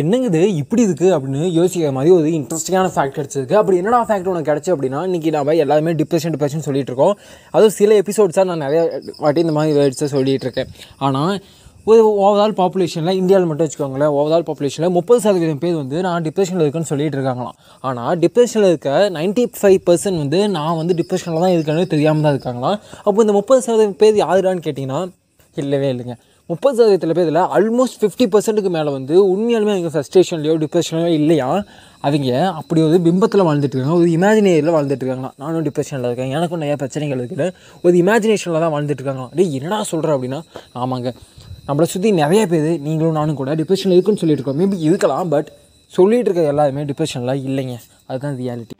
என்னங்க இது இப்படி இருக்குது அப்படின்னு யோசிக்கிற மாதிரி ஒரு இன்ட்ரெஸ்டிங்கான ஃபேக்ட் கிடச்சிருக்கு. அப்படி என்னடா ஃபேக்ட் உனக்கு கிடச்சி அப்படின்னா இன்றைக்கி நம்ம எல்லாருமே டிப்ரெஷன் டிப்ரெஷன் சொல்லிகிட்டு இருக்கோம். அதுவும் சில எபிசோட்ஸாக நான் நிறைய வாட்டி இந்த மாதிரி வேர்ட்ஸை சொல்லிகிட்டு இருக்கேன். ஆனால் ஒரு ஓவரால் பாப்புலேஷனில் இந்தியாவில் மட்டும் வச்சுக்கோங்களேன் ஓவரால் பாப்புலேஷனில் முப்பது சதவீதம் பேர் வந்து நான் டிப்ரெஷனில் இருக்கேன்னு சொல்லிட்டு இருக்காங்களாம். ஆனால் டிப்ரெஷனில் இருக்க நைன்ட்டி ஃபைவ் பர்சன்ட் வந்து நான் வந்து டிப்ரெஷனில் தான் இருக்கேன்னு தெரியாமல் தான் இருக்காங்களாம். அப்போ இந்த முப்பது சதவீதம் பேர் யாருடான்னு கேட்டிங்கன்னா இல்லவே இல்லைங்க. முப்பது சதவீதத்தில் பேரில் ஆல்மோஸ்ட் ஃபிஃப்டி பர்சன்ட்டுக்கு மேலே வந்து உண்மையாலுமே அவங்க ஃப்ரஸ்ட்ரேஷன்லையோ டிப்ரெஷன்லையோ இல்லையா? அவங்க அப்படி ஒரு பிம்பத்தில் வாழ்ந்துட்டு இருக்காங்க. ஒரு இமேஜினேரியில் வாழ்ந்துட்டு இருக்காங்களா? நானும் டிப்ரெஷனில் இருக்கேன். எனக்கும் நிறையா பிரச்சனைகள் இருக்குது. ஒரு இமேஜினேஷனில் தான் வாழ்ந்துட்டு இருக்காங்களாம் டேய் என்னடா சொல்கிறேன் அப்படின்னா ஆமாங்க. நம்மளை சுற்றி நிறைய பேர் நீங்களும் நானும் கூட டிப்ரெஷனில் இருக்குன்னு சொல்லிட்டு இருக்கோம். மேபி இருக்கலாம் பட் சொல்லிகிட்டு இருக்க எல்லாருமே டிப்ரெஷனில் இல்லைங்க. அதுதான் ரியாலிட்டி